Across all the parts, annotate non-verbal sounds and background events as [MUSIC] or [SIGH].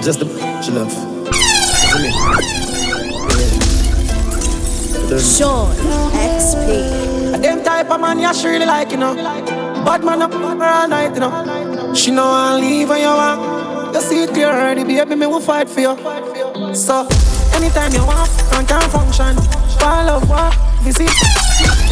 But just the she love. Sean XP. A Them type of man you she really like, you know. Bad man up her all night, you know. She know I leave when you want. You see it clear already, baby, me will fight for you. So, anytime you want, I can function. Fall of what? Visit.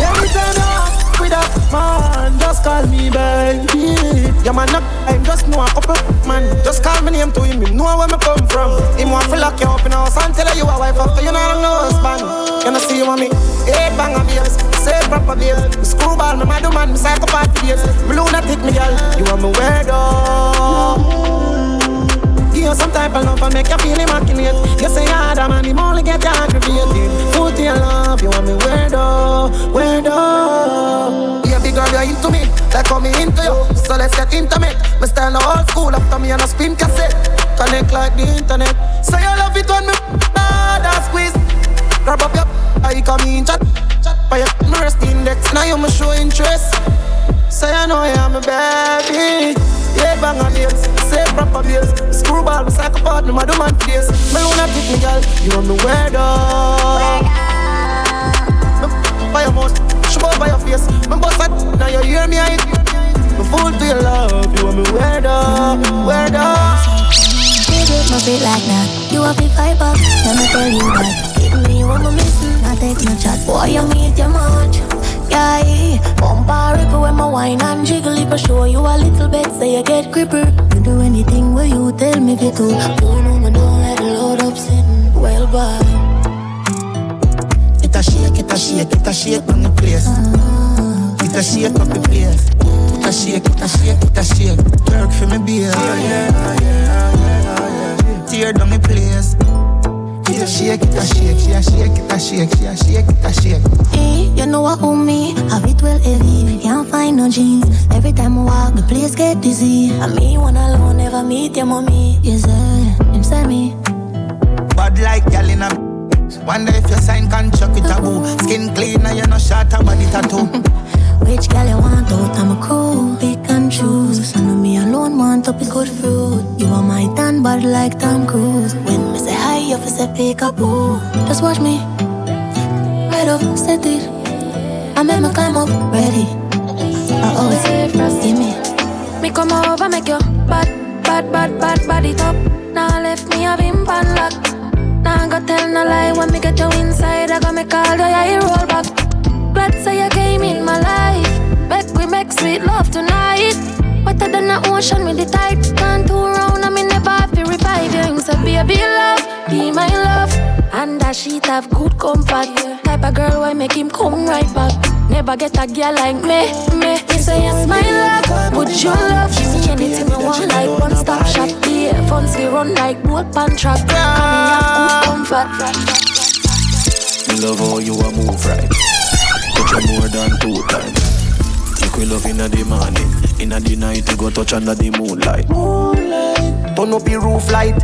Every time you want, with a man, just call me baby. Yeah, man, not, I'm just know I'm a couple man. Just call me name to him, him know where me come from. Him want to lock you up in house and tell you a wife after you know I'm no husband. You know see you want me? Eight bang of beers, say proper beer. Screwball, me mad man, me psychopath beers. Me lunatic, me girl. You want me weirdo? You some type of love and make you feel immaculate. You say hard, man, him only get you aggravated. Foot to your love, you want me weirdo, oh, weirdo. Yeah, big girl, you're into me, like how me into you. So let's get intimate. Me style no old school after me and a spin cassette. Connect like the internet. So you love it when me hard and squeeze. Grab up your I come in chat. By your rest index, now you me show interest. Say I know you're my baby. Yeah, bang on nails, say proper bills. Screwball, me psychopath, me mad man face. Me lunatic, me girl, you want me weirdo. Me by your mouth, show by your face. Me bust it, now you hear me, I hit. Me fool to your love, you want me weirdo, weirdo. No fit like that. You have to fight back. Let me tell you that. Give me one more missing. Not take no chat. Boy, you meet your much. Yeah, bumper ripple when my wine and jiggle If I show you a little bit, say you get gripper. You do anything where you tell me to do. Oh no, me don't let the load up sitting. Well, bye It a shake, it a shake, it a shake on the place. It a shake up the place. It a shake, it a shake, it a shake. Work for me, beer Tear down the place It a shake, it a shake, she a shake, it a shake, she a shake, it a shake Hey, you know what own me, have it well heavy. Can't find no jeans, every time I walk the place get dizzy. I me one alone, never meet your mommy. Yes, sir, him say me. Bad like gal in a Wonder if you sign contract with a boo. Uh-huh. Skin clean and you no short a body tattoo [LAUGHS] Which gal you want out, I'm a cool Pick and choose, I know me alone want up a good fruit You are my tan bad like Tom Cruise When me say hi, you fi say pick up boo Just watch me Right up, set it I'm make me climb up, ready I always give me Me come over, make you bad, bad, bad, bad, body top. Now left me a bim pan lock. Now I go tell no lie when me get you inside. I go make all the eye roll back. Make we make sweet love tonight. Wetter than the ocean with the tide. Can't two round, I me never have to revive you. So baby love, be my love. And that sheet have good comfort. Type of girl why make him come right back. Never get a girl like me, me. Me say yes, my love. Would you love me anything you want? Like one stop shop. The funds we run like boat pan track. Come me have good comfort. Me love how you a move right. Touch you more than two times. We love inna the morning, inna the night we go touch under the moonlight. Moonlight. Turn up your roof light.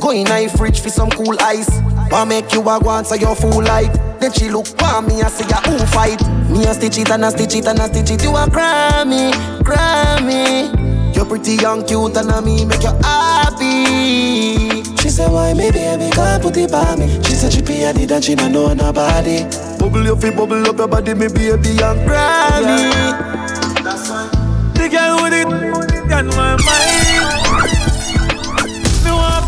Go in a fridge for some cool ice. Wanna make you a go on so you full light Then she look for me and say ya who fight? Me a stitch it and a stitch it and a stitch it. You a Grammy, Grammy. You're pretty young, cute and a me make you happy. She said, why me baby can't put it by me? She said she pay a did and she don't know nobody. Bubble your feet, bubble up your body, me baby and Grammy The girl with it on my mind. Me want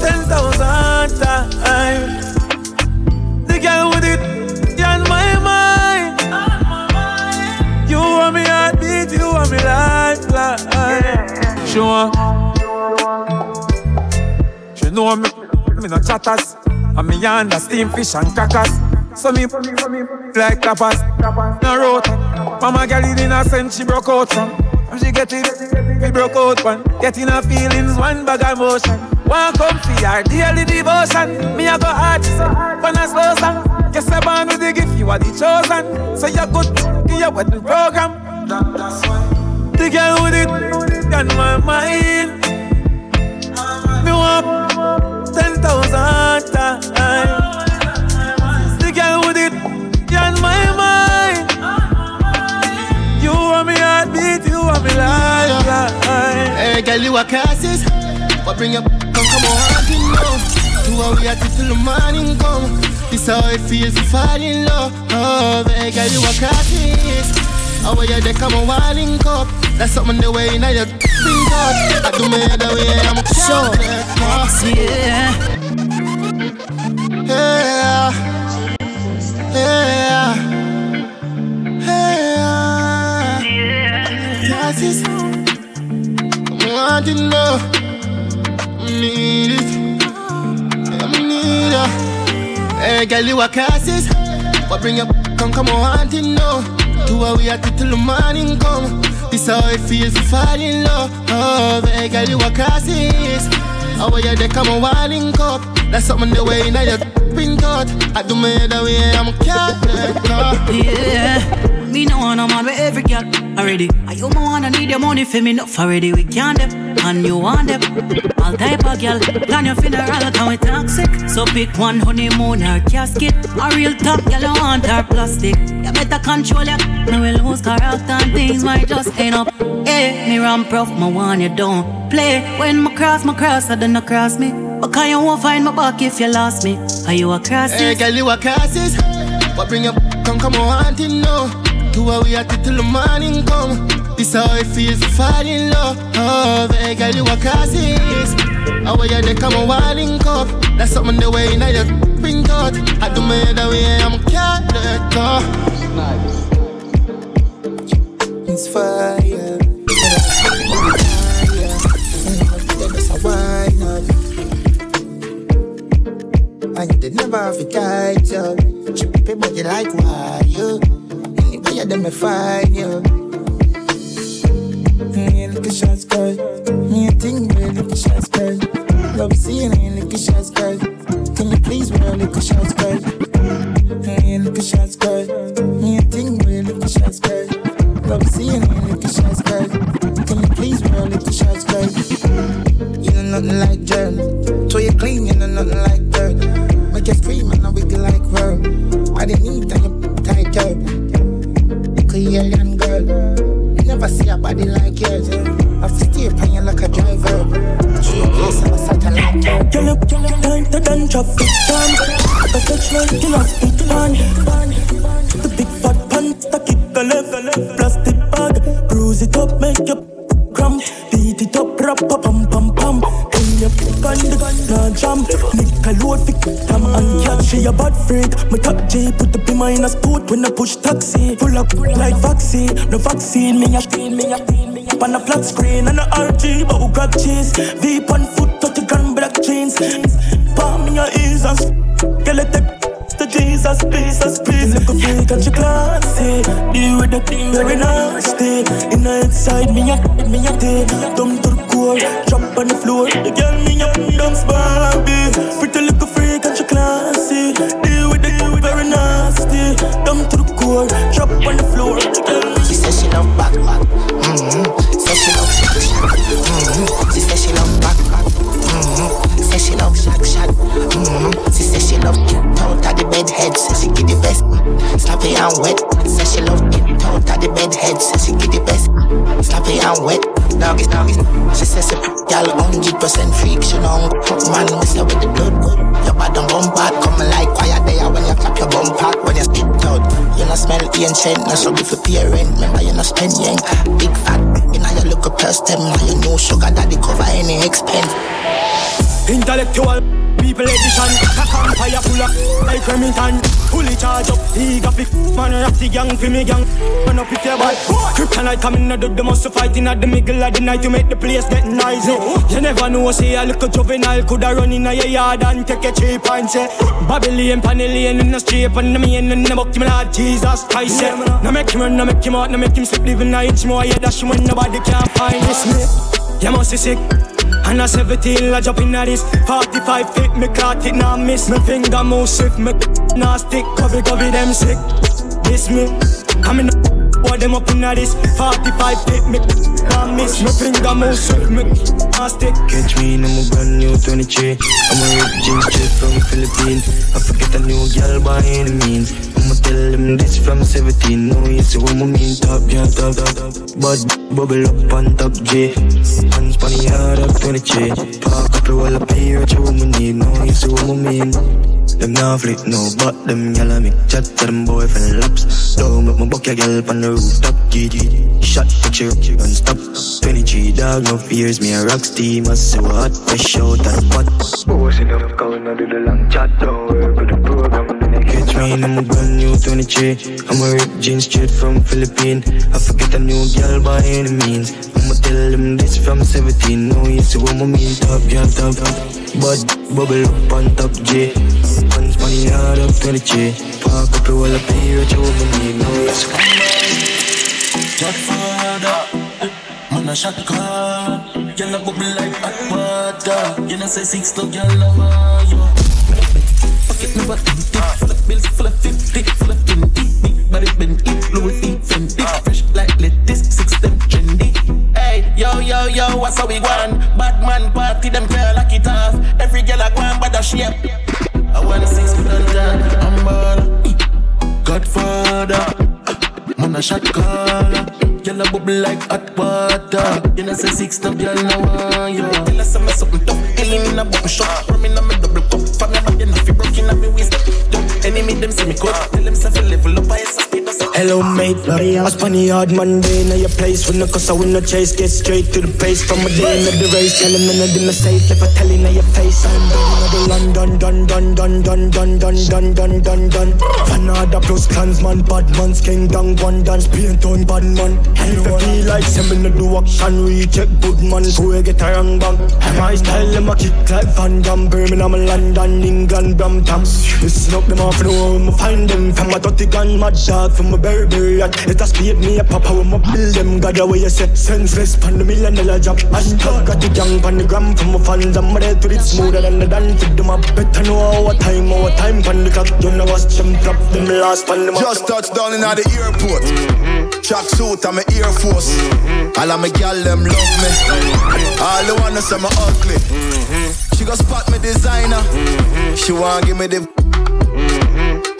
ten thousand times. The girl with it on my mind. You want me heartbeat, you want me lifeline. She want. She know me, me no chatters. And me under steam fish and crackers. So me, like tapas, no road. Mama girl it innocent, she broke out from. And she get it, we broke out one. Getting her feelings, one bag of emotion. One come for her daily devotion. Me I go hard, when I slow song. Guess I born with the gift, you are the chosen. So you good, give your wedding program. That, that's why. The girl with it on my mind. Me want ten thousand times. Want me heartbeat, you want me life. Hey girl, you a crisis What bring you come, come on, hunting now. Do what we have to till the morning come. This how it feels to fall in love. Oh, baby, girl, you a classic. How are you there, come on, wilding cup. That's something the way now you bring up. I do me the way I'm Sure. Yeah. Yeah. Want to know. I need it. I need it. Hey, girl, you a classes. What bring you? Come, come on, want to know. Do what we to till the morning come. This how it feels to fall in love. Oh, hey, girl, you a classes. How are you there? Come on, wilding cup. That's something the way now you bring out. I do me the way I'm a cat. Yeah. Me no want no man with every girl already. I you my wanna need your money for me not already. We can't them and you want them. All type of girl plan your funeral can we toxic. So pick one honeymoon or casket. A real top girl I want her plastic. You better control ya. Now we lose character and things might just end up. Hey, me run prof, my one you don't play. When my cross, my cross, I don't cross me. But can you won't find my back if you lost me? Are you a crosses? Hey, girl, you a crosses. What bring you? Come, come on, hunting now. Do what we to till the morning come. This how it feels to fall in love. Oh, hey, girl, you oh, a crosses. How are you there? Come on, wilding cup. That's something the way now you bring out. I do me the way I'm a cat. Screen, me a on a flat screen and a RG, but who grab cheese? V on foot, 30 gram black jeans. Palm in your ears and s- Girl, let the the Jesus, Jesus, please. Look a freak and she classy? Deal with the thing very nasty. In the inside, me a, me a take Dumb to the core, drop on the floor. The girl me a dumps Barbie. Pretty little freak and she classy? Deal with the thing very nasty. Dumb to the core, drop on the floor. The girl She says she love back, back. Mm-hmm. Says she love. Mm-hmm. She says she love back. Mm-hmm. Says she love shack, shack. Mm-hmm. She says she love out of the bed head. Says she get the best. Sloppy and wet. Says she love out of the bed head. Says she get the best. Sloppy and wet. Doggy, doggy. She says a girl hundred percent freak. She know man mess up with the blood. Your bad and bum bad. Come like quiet there when you clap your bum part. When you spit out, you not smell ancient. Not struggle for pay. Remember you not spend yang. Big fat. You know you look a past them. Now you know sugar daddy cover any expense. Intellectual people edition. Cock fire full of like Remington. Fully charge up, eager fi Man rock the gang fi me gang Man up if you bad Kryptonite coming out of the muscle fighting at the middle of the night To make the place get noisy. You never know say a little juvenile Coulda run in a yard and take a cheap and say Babylon, Panellian in the street And the main in the buck, me Lord Jesus Christ yeah. Now make him run, now make him out, now make him slip Living a inch more, yeah. Dash when nobody can find this me. You must be sick and a 17 I jump in at this 45 feet, me caught it, now miss. Me finger move swift, me [LAUGHS] now stick. Cover, cover them sick. This me, coming up Boy, them up in at this 45 feet, me now miss Me finger move swift, me now stick Catch me in a brand new 23 I'm a rip jeans straight from Philippines I forget a new girl by any means I'ma tell them this from 17. No, you see what I mean, top, yeah, top, top, top. But bubble up on top, J. Hands on the yard up 20 Park up wall up here, what you need. No, you see what I mean. Them nah flip no, but them gyal make chat to them boyfriend laps. Don't make my buck your gyal on the rooftop. GG, shot picture, gun stop. 23 dog, no fears, me a rock steam, I so hot, fresh out of the pot. Boss enough, going on do the long chat, don't worry about the program. Catch me in my brand new 23. I'm a rip jeans straight from Philippines. I forget a new girl by any means. I'ma tell them this from 17. No, you see what I mean, top girl, top, top. But bubble up on top, J. Money hard up 20 Park up the wall up here at your woman need no yes Shot father Man a shot call Girl a bubble like hot water You know say six to girl a want you Pocket number 20 Full of bills, full of 50 Full of 20 Big body Louis V Fendi Fresh like lettuce Six them trendy Hey, yo, yo, yo, what's how we want? Bad man party, them girl lock it off Every girl a go and bad a shape I wanna see some London, I'm ball. Godfather, man a shot caller. Girl a bubble like hot water. You know say six no girl no want you. Tell us something tough, killing in a button shot. Rum a me double cup, fan a body if you broke in a me waist. Enemy them see me cut, tell them say level up, Hello mate, I spun the hard Monday Now your place when the cause I win no chase Get straight to the pace from a day in the race Tell of them are safe If I tell you now your face I'm done the London, done, done, done, done, done, done, done, done, done, done Fanada plus clansman, bad man's king down one dance Paint on bad man If I feel like sending the do action We check good man So we get a wrong bang My style a kick like Van Damme Birmingham, London, England, Brampton Listen up them off the I find them From a dirty gun, mad dog From a yacht It a speed me a papa when I build them God away you say Senseless pan the million dollar job Hashtag got the gang pan the gram From my fans I'm ready to it smoother than the dance Feed them up better know our time Our time pan the clock You know what's them drop them last pan them Just touched down in the airport. Track suit and my Air Force. All of my gal them love me All the wanna say me ugly. She go spot me designer. She want give me the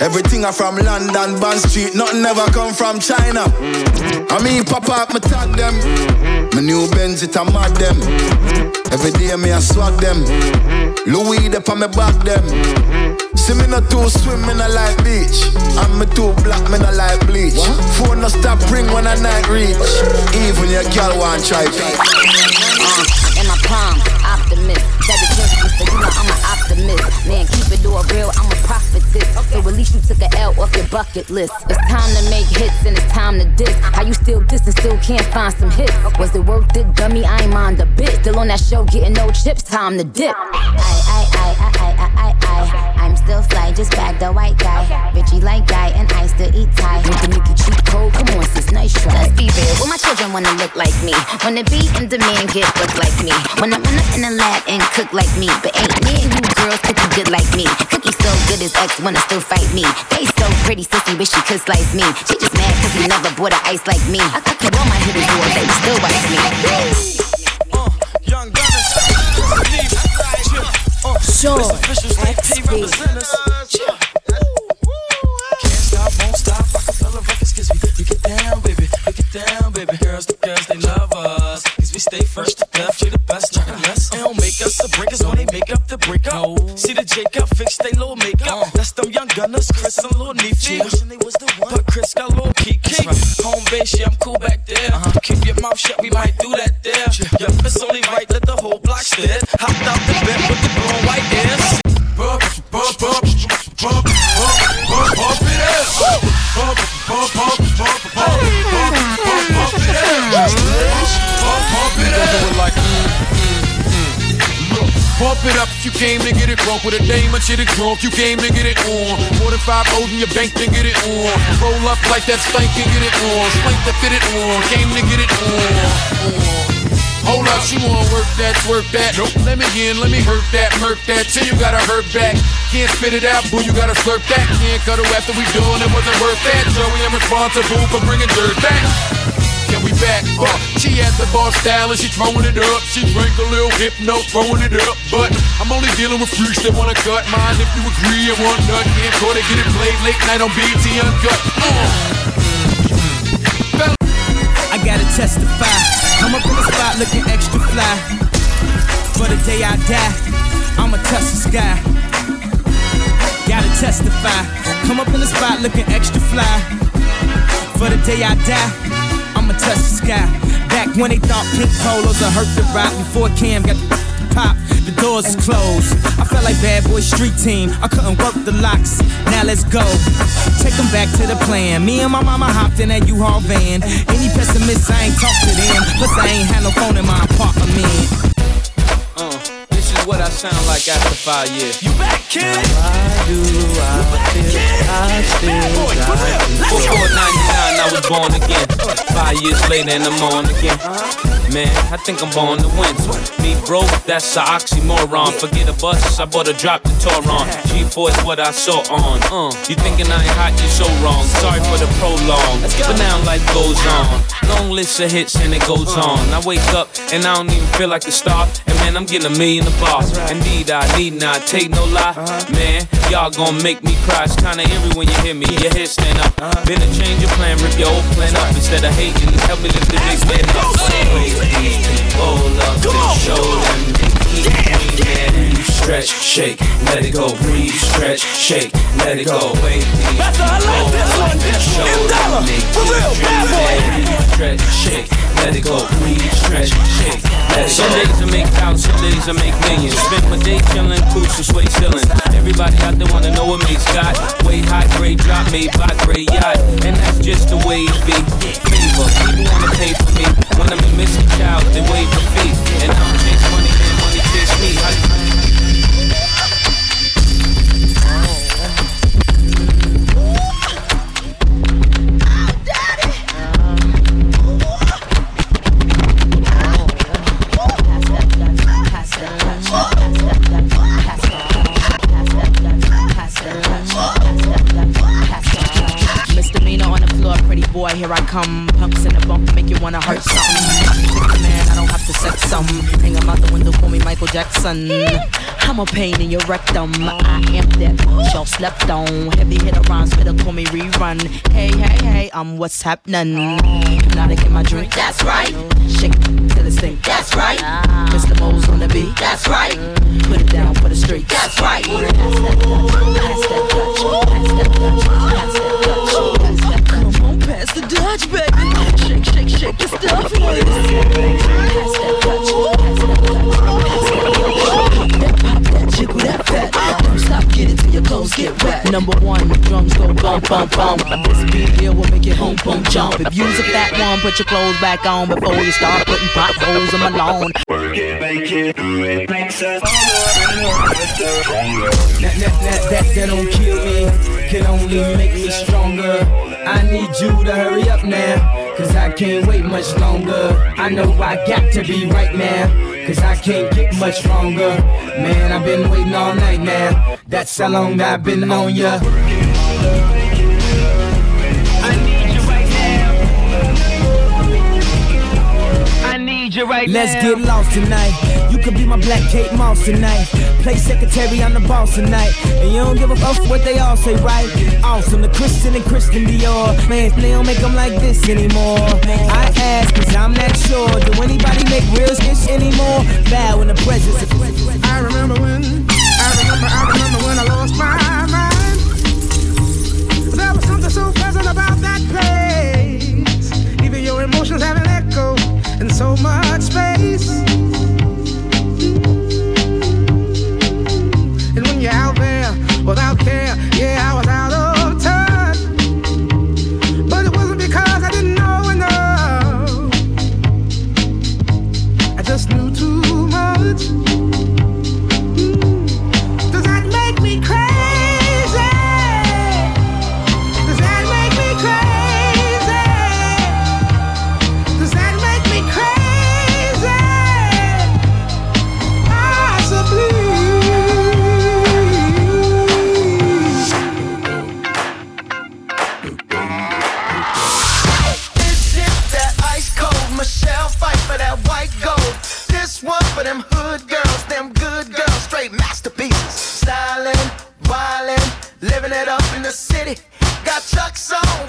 Everything I from London, Bond Street, nothing ever come from China. Mm-hmm. I mean, pop up, me tag them. Mm-hmm. My new Benz, it a mad them. Mm-hmm. Every day me I swag them. Louis, they on me back them. See me not too swim, me not like beach. And me too black, me not like bleach. What? Phone no stop ring when I night reach. Even your girl want try Uh, in my palm, optimist. Optimist. Man, keep it all real, I'm a prophet this. So at least you took a L off your bucket list. It's time to make hits and it's time to diss. How you still diss and still can't find some hits? Was it worth it, dummy? I ain't mind a bit. Still on that show, getting no chips, time to dip. I, I, I, I, I, I, I, I'm still fly, just bag the white guy. Richie like guy, and I still eat Thai. Make the Mickey cheap cold, come on, sis, nice try. Let's be real, well, my children wanna look like me. Wanna be in demand, get look like me. Wanna run up in the lab and cook like me. But ain't me girls cookie good like me. Cookie so good as ex wanna still fight me. They so pretty, sissy, wish she could slice me. She just mad cause he never bought a ice like me. I, I kept all my hitters doors, they still wife me. Uh, young gunners, Sean XP. Can't breakers when they make up the breakup. No. See the Jacob fix they little makeup. Uh. That's them young gunners, Chris and Lil Neefy. Wishing they was the one. But Chris got Lil Kiki. Right. Home base, yeah, I'm cool back there. Uh-huh. Keep your mouth shut, we might do that there. Yeah, yeah it's only right, let the whole block stare. Hopped out the bed with the blue white ears. Pump it up if you came to get it drunk with a dame and shit it drunk. You came to get it on. More than five O's in your bank to get it on. Roll up like that stank and get it on. Spank to fit it on. Came to get it on. on. Hold up, she wanna work that, work that. Nope. Let me in, let me hurt that, murk that. Till you gotta hurt back. Can't spit it out, boo, you gotta slurp that. Can't cut her after we doing it wasn't worth that. Joey, I'm responsible for bringing dirt back. Back. Uh, she at the bar style and she throwing it up. She drink a little hypno, throwing it up. But I'm only dealing with freaks that wanna cut mine. If you agree and want nut, can't get it played late night on BET Uncut. Uh. I gotta testify. I'm up in the spot looking extra fly. For the day I die, I'ma touch the sky. Gotta testify. Come up in the spot looking extra fly. For the day I die, I'ma touch the sky. Back when they thought pink polos would hurt the Roc before Cam got the pop, the doors is closed. I felt like bad boy street team. I couldn't work the locks. Now let's go. Take them back to the plan. Me and my mama hopped in that U-Haul van. Any pessimists, I ain't talk to them. Plus, I ain't had no phone in my apartment. What I sound like after five years. You back, kid? Why do I feel I still got Before 99, I was born again. Five years later, and I'm on again. Man, I think I'm born to win. Me broke, that's a oxymoron. Forget a bus, I bought a drop the Toron. G4 is what I saw on. Uh, you thinking I ain't hot, you so wrong. Sorry for the prolong, but now life goes on. Long list of hits and it goes on. I wake up and I don't even feel like a star. And man, I'm getting a million a bar. Indeed, I need not take no lie. Man, y'all gon' make me cry. It's kinda eerie when you hear me. Your head stand up. Then a change your plan, rip your old plan up. Instead of hating, help me lift the big man up. Up, then show them keep me there. You stretch, shake, let it go, breathe, stretch, shake, let it go. Wait, That's all I like this one. show M dollar. them For real, bad boy. stretch, shake, let it go, breathe, stretch, shake. Let it some days I make thousands, some days I make millions. Spend my day chillin', cruise to sway ceiling. Everybody out there wanna know what makes God. Way high grade drop made by grade yacht, and that's just the way it be. Favor, people wanna pay for me when I'm a missing child. They wait for feet, and I don't chase me. How Misdemeanor on the floor, pretty boy, here I come. Pumps in the bump, make you wanna hurt something. Man, don't have to sex some. Hang 'em out the window, call me Michael Jackson. I'm a pain in your rectum. I am that y'all slept on. Heavy hitter rhymes, better call me rerun. Hey, hey, hey, I'm what's happening. Hypnotiq in my drink, that's right. Shake till it's stink, that's right. Mr. Mo's on the beat, that's right. Put it down for the street, that's right. Pass that pass the Dutch, baby. Shake, shake, shake your stuff. It till your clothes get wet. Number one, the drums go bump, bump, bump. This beat here will make your home boom jump. If you's a fat one, put your clothes back on before you start putting potholes in my lawn. Work it, make it, do it, makes us that, that, that, that, that don't kill me, can only make me stronger. I need you to hurry up now, cause I can't wait much longer. I know I got to be right now, cause I can't get much stronger. Man, I've been waiting all night now, that's how long I've been on ya. Need you right Let's now. get lost tonight. You could be my black Kate Moss tonight. Play secretary, I'm the boss tonight. And you don't give a fuck what they all say, right? Awesome, the Christian and Christian Dior. Man, they don't make them like this anymore. I ask, cause I'm not sure. Do anybody make real skits anymore? Bow in the presence of. I remember when, I remember, I remember when I lost my mind. There was something so pleasant about that place. Even your emotions have an echo in so much space.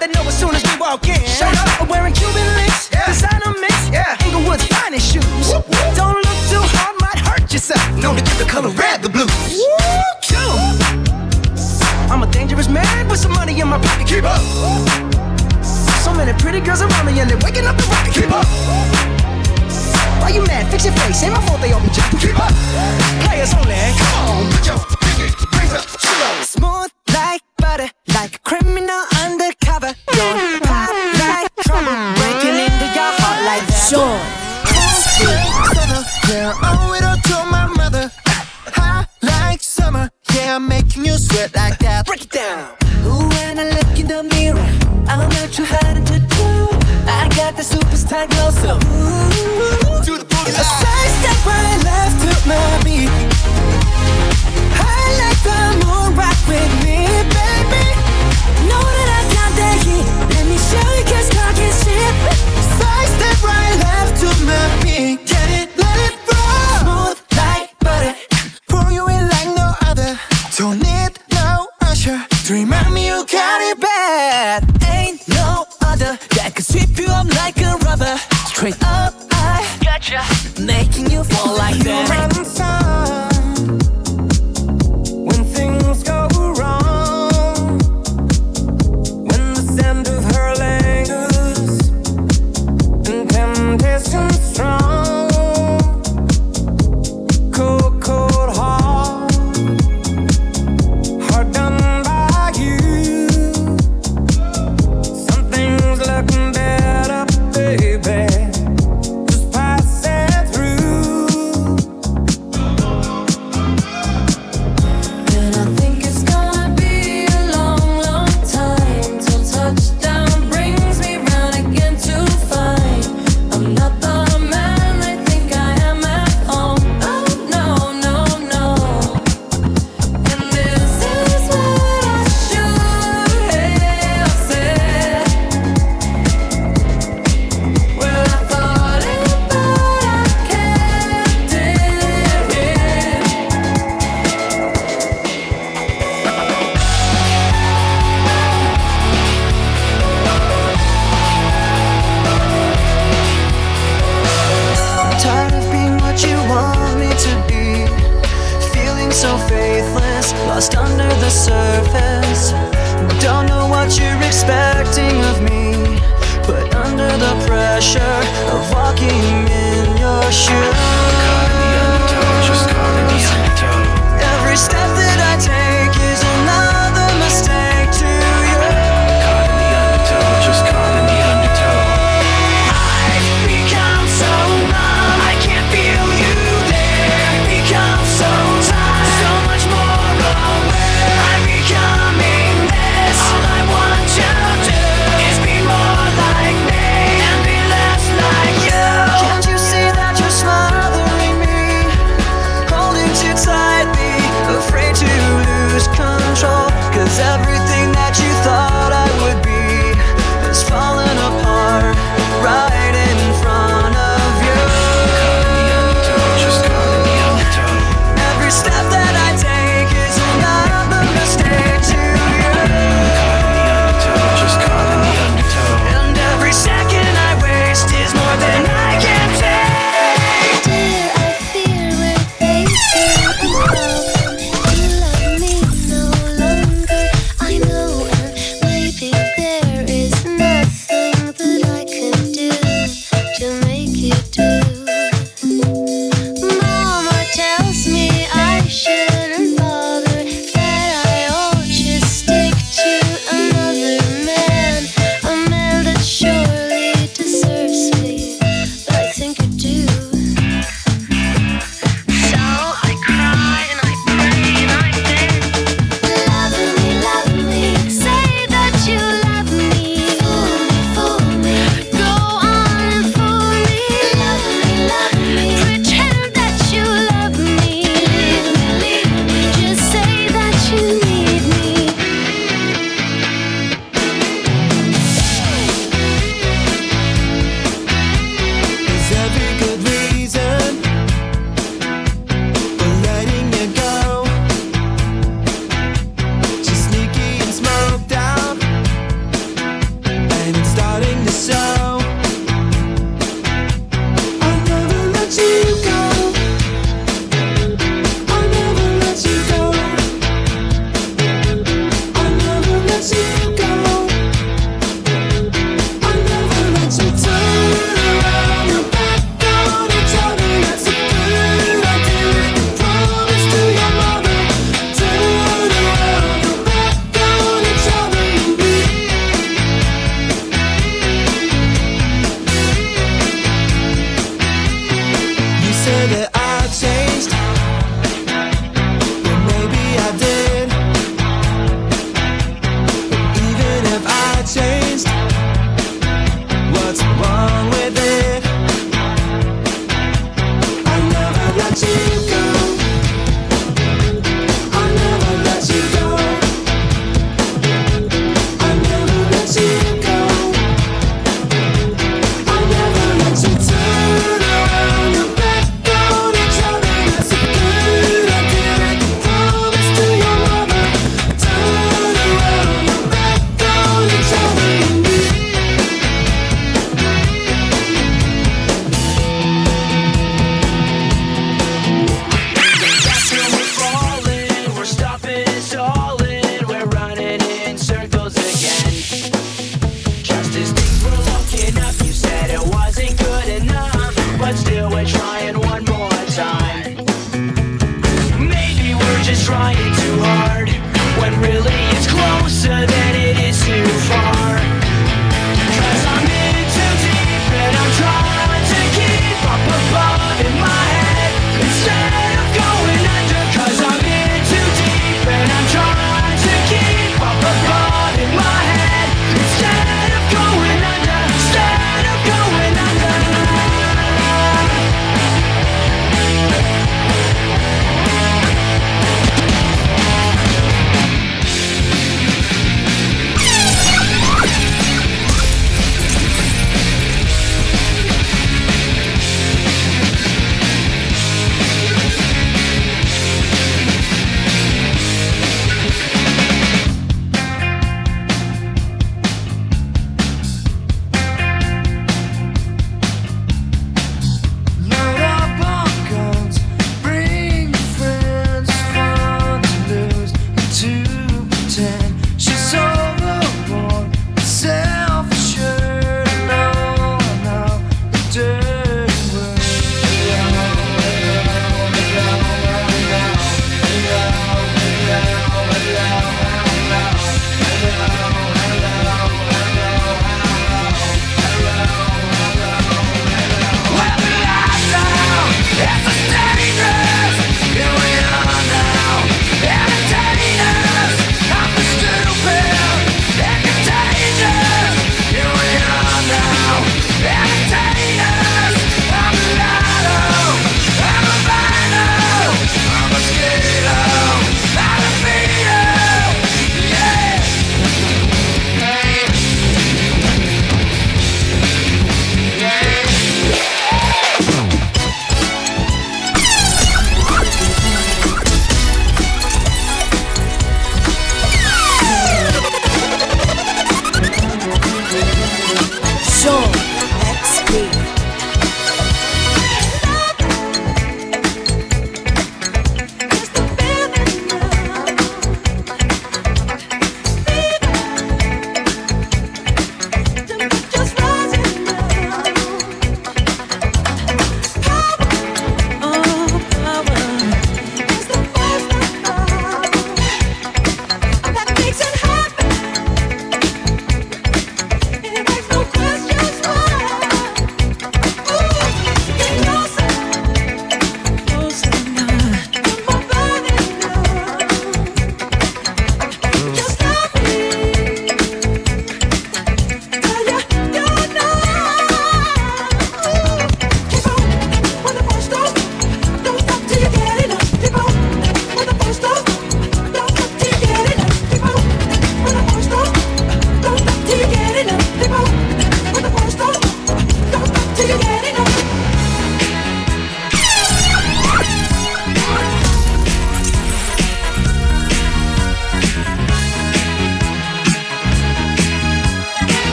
They know as soon as we walk in. Shut up. I'm wearing Cuban links, yeah. designer mix, yeah. Inglewood's finest shoes. Whoop, whoop. Don't look too hard, might hurt yourself. Known to get the color red, the blues. Woo, I'm a dangerous man with some money in my pocket. Keep up. So many pretty girls around me and they're waking up the rocket. Keep up. Why you mad? Fix your face. Ain't my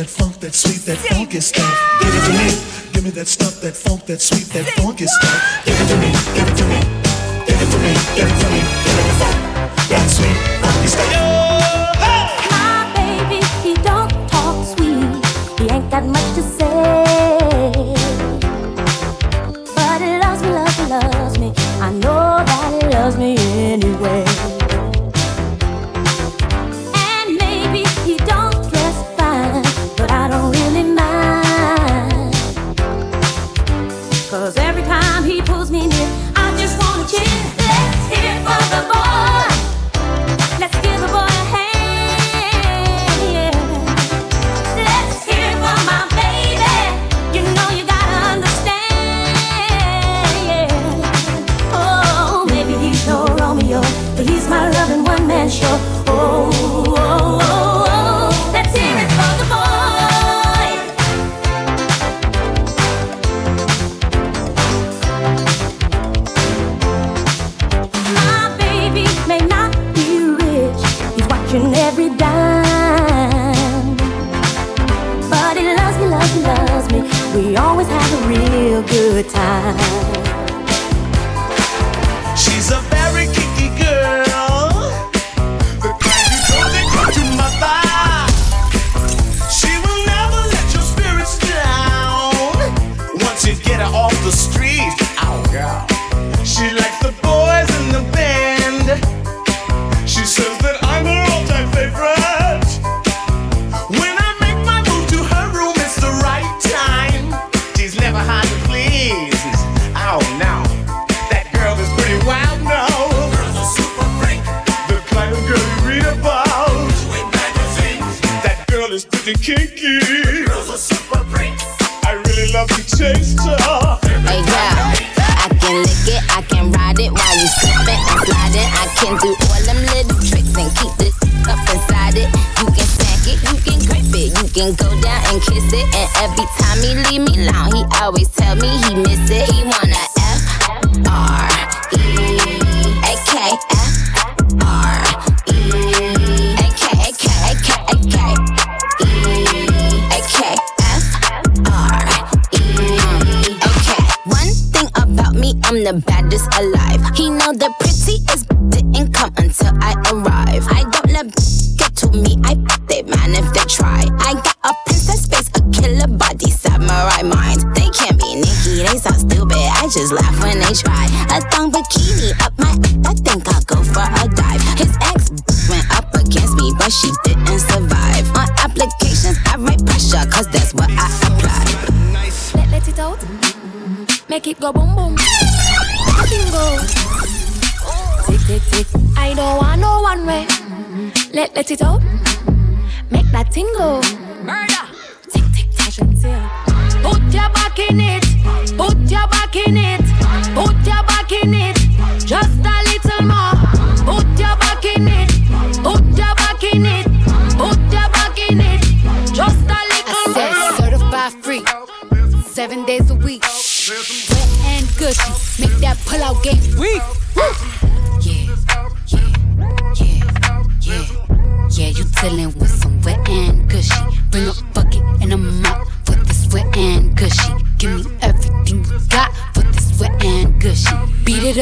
that funk, that sweet, that funky stuff. Give it to me. Give me that stuff, that funk, that sweet, that funky stuff. Give it to me. We always have a real good time. Pretty kinky. Girl's a super freak. I really love to her. Hey girl, I can lick it, I can ride it while you slipping and sliding. I can do all them little tricks and keep this up inside it. You can smack it, you can grip it, you can go down and kiss it. And every time he leave me alone, he always tell me he miss it. He wanna The baddest alive. He know the prettiest didn't come until I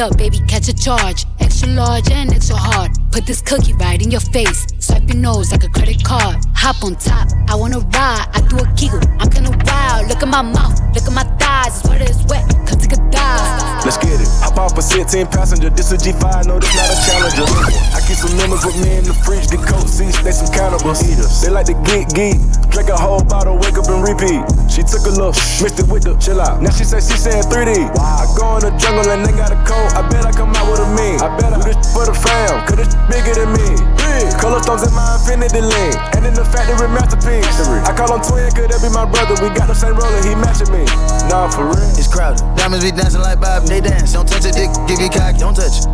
up, baby, catch a charge. Extra large and extra hard. Put this cookie right in your face. Swipe your nose like a credit card. Hop on top, I wanna ride. I do a giggle, I'm kinda wild. Look at my mouth, look at my thighs. It's wet, it's wet. Come take a dive. Let's get it. Hop off a 16 passenger. This a G5, no, this not a challenger. I keep some members with me in the fridge. The coat seats, they some cannibals. Eaters. They like to geek geek. Drink a whole bottle, wake up and repeat. She took a look, mixed it with the chill out. Now she say she saying 3D. I go in the jungle and they got a coat. I bet I come out with a mean. I bet I do this for the fam, cause this bigger than me. Big. Color stones in my infinity link. And in the factory masterpiece. I call him twin, could that be my brother? We got the same roller, he matching me. Nah, for real. It's crowded. Diamonds be dancing like Bob. They dance. Don't touch it, dick. Give you cock. Don't touch it.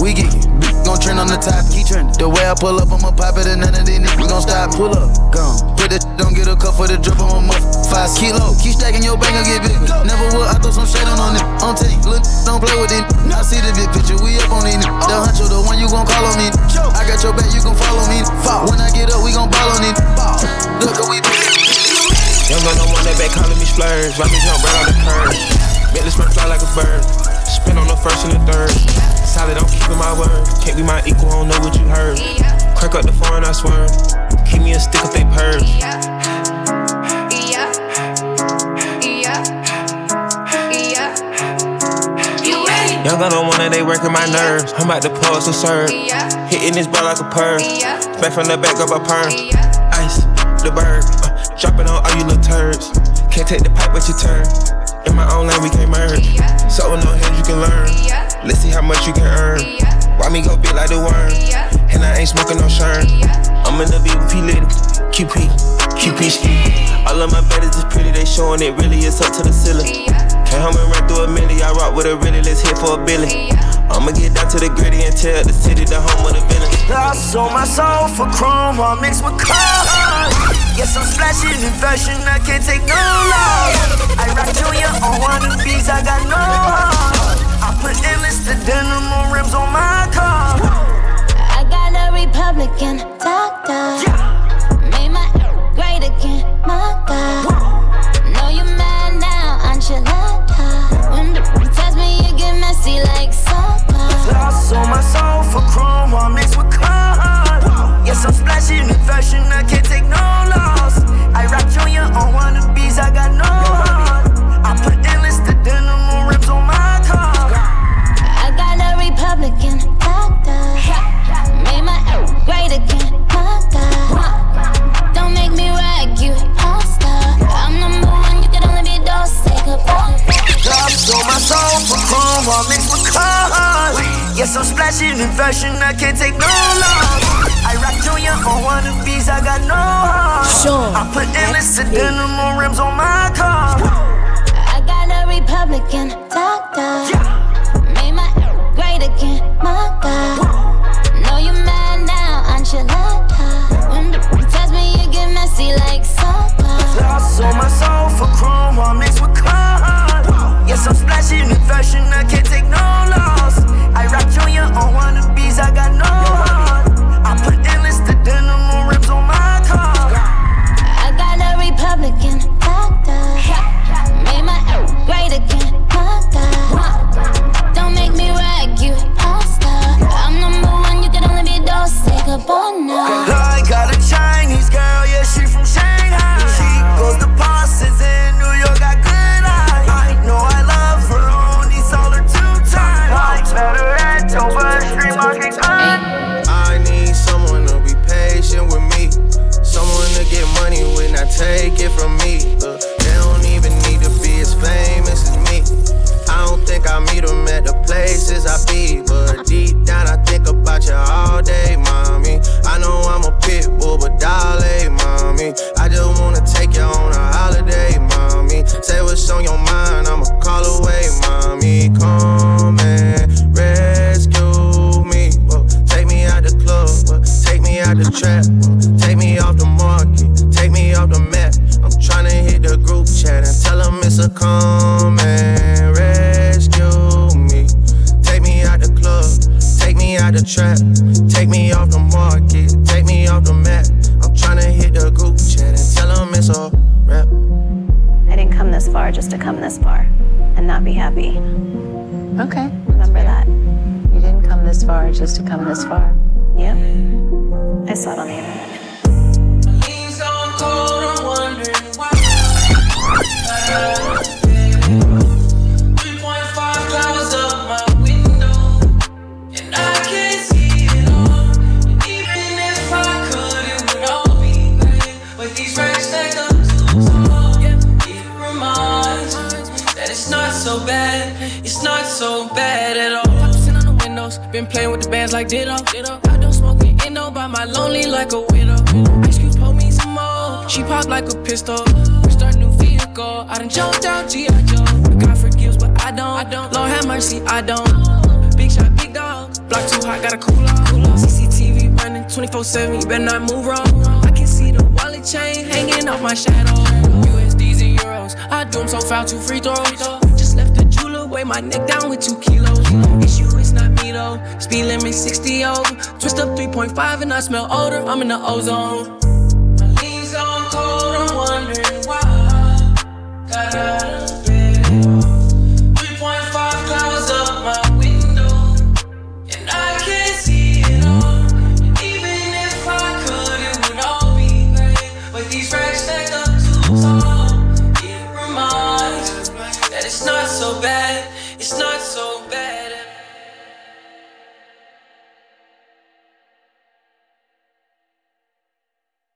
We geeky. Gon' trend on the top. Keep trending. The way I pull up, I'ma pop it, and none of these niggas gon' stop. Pull up. Gone. Put that don't get a cup for the drip on my muff. Five kilo. Keep stacking your bank and get big. Never would. I throw some shade on on it. On tape. Look, don't play with it. I see the big picture. We up on it. The oh. huncho, the one you gon' call on me. I got your back, you gon' follow me. When I get up, we gon' ball on it. Look, we. Young gun on one that back calling me splurge. Watch me jump right on the curb. Bentley smirk fly like a bird. Spin on the first and the third. Solid, I'm keeping my word. Can't be my equal, I don't know what you heard. Crack up the foreign, I swear. Keep me a stick if they purge. Young gun on one that they working my nerves. I'm about to pause and serve. Hitting this bar like a perm. Back from the back of a perm. Ice, the bird. Drop it on all you little turds. Can't take the pipe, but you turn. In my own lane, we can't merge. So with no hands, you can learn. Let's see how much you can earn. Why me go big like the worm? And I ain't smoking no shern. I'm in the VIP lady. QP, QP ski. All of my baddies is pretty, they showing it really It's up to the ceiling. Came home and ran through a milli. I rock with a really, let's hit for a billy. I'ma get down to the gritty and tell the city the home of the villain. I sold my soul for chrome while mixed with cold. Yes, I'm splashing in fashion, I can't take no loss. I rock Junior on one of these, I got no heart. I put endless to denim on rims on my car. I got a Republican doctor. Made Lost on my soul for chrome, while mixed with con. Yes, I'm splashing in fashion, I can't take no loss. I rock your so bad at all. Popping on the windows, been playing with the bands like Ditto. Ditto. I don't smoke it, ain't no by my lonely like a widow. Mm. Ice cube pull me some more. She pop like a pistol. We start new vehicle. I done jumped out G.I. Joe. God forgives, but I don't. I don't. Lord have mercy, I don't. Big shot, big dog. Block too hot, gotta cool off. Cool off. CCTV running 24 7, you better not move wrong. I can see the wallet chain hanging off my shadow. USDs and euros, I do them so foul, two free throws weigh my neck down with two kilos. It's you, it's not me though. Speed limit 60 over. Twist up 3.5 and I smell odor. I'm in the ozone. My knees on cold, I'm wondering why. Got out of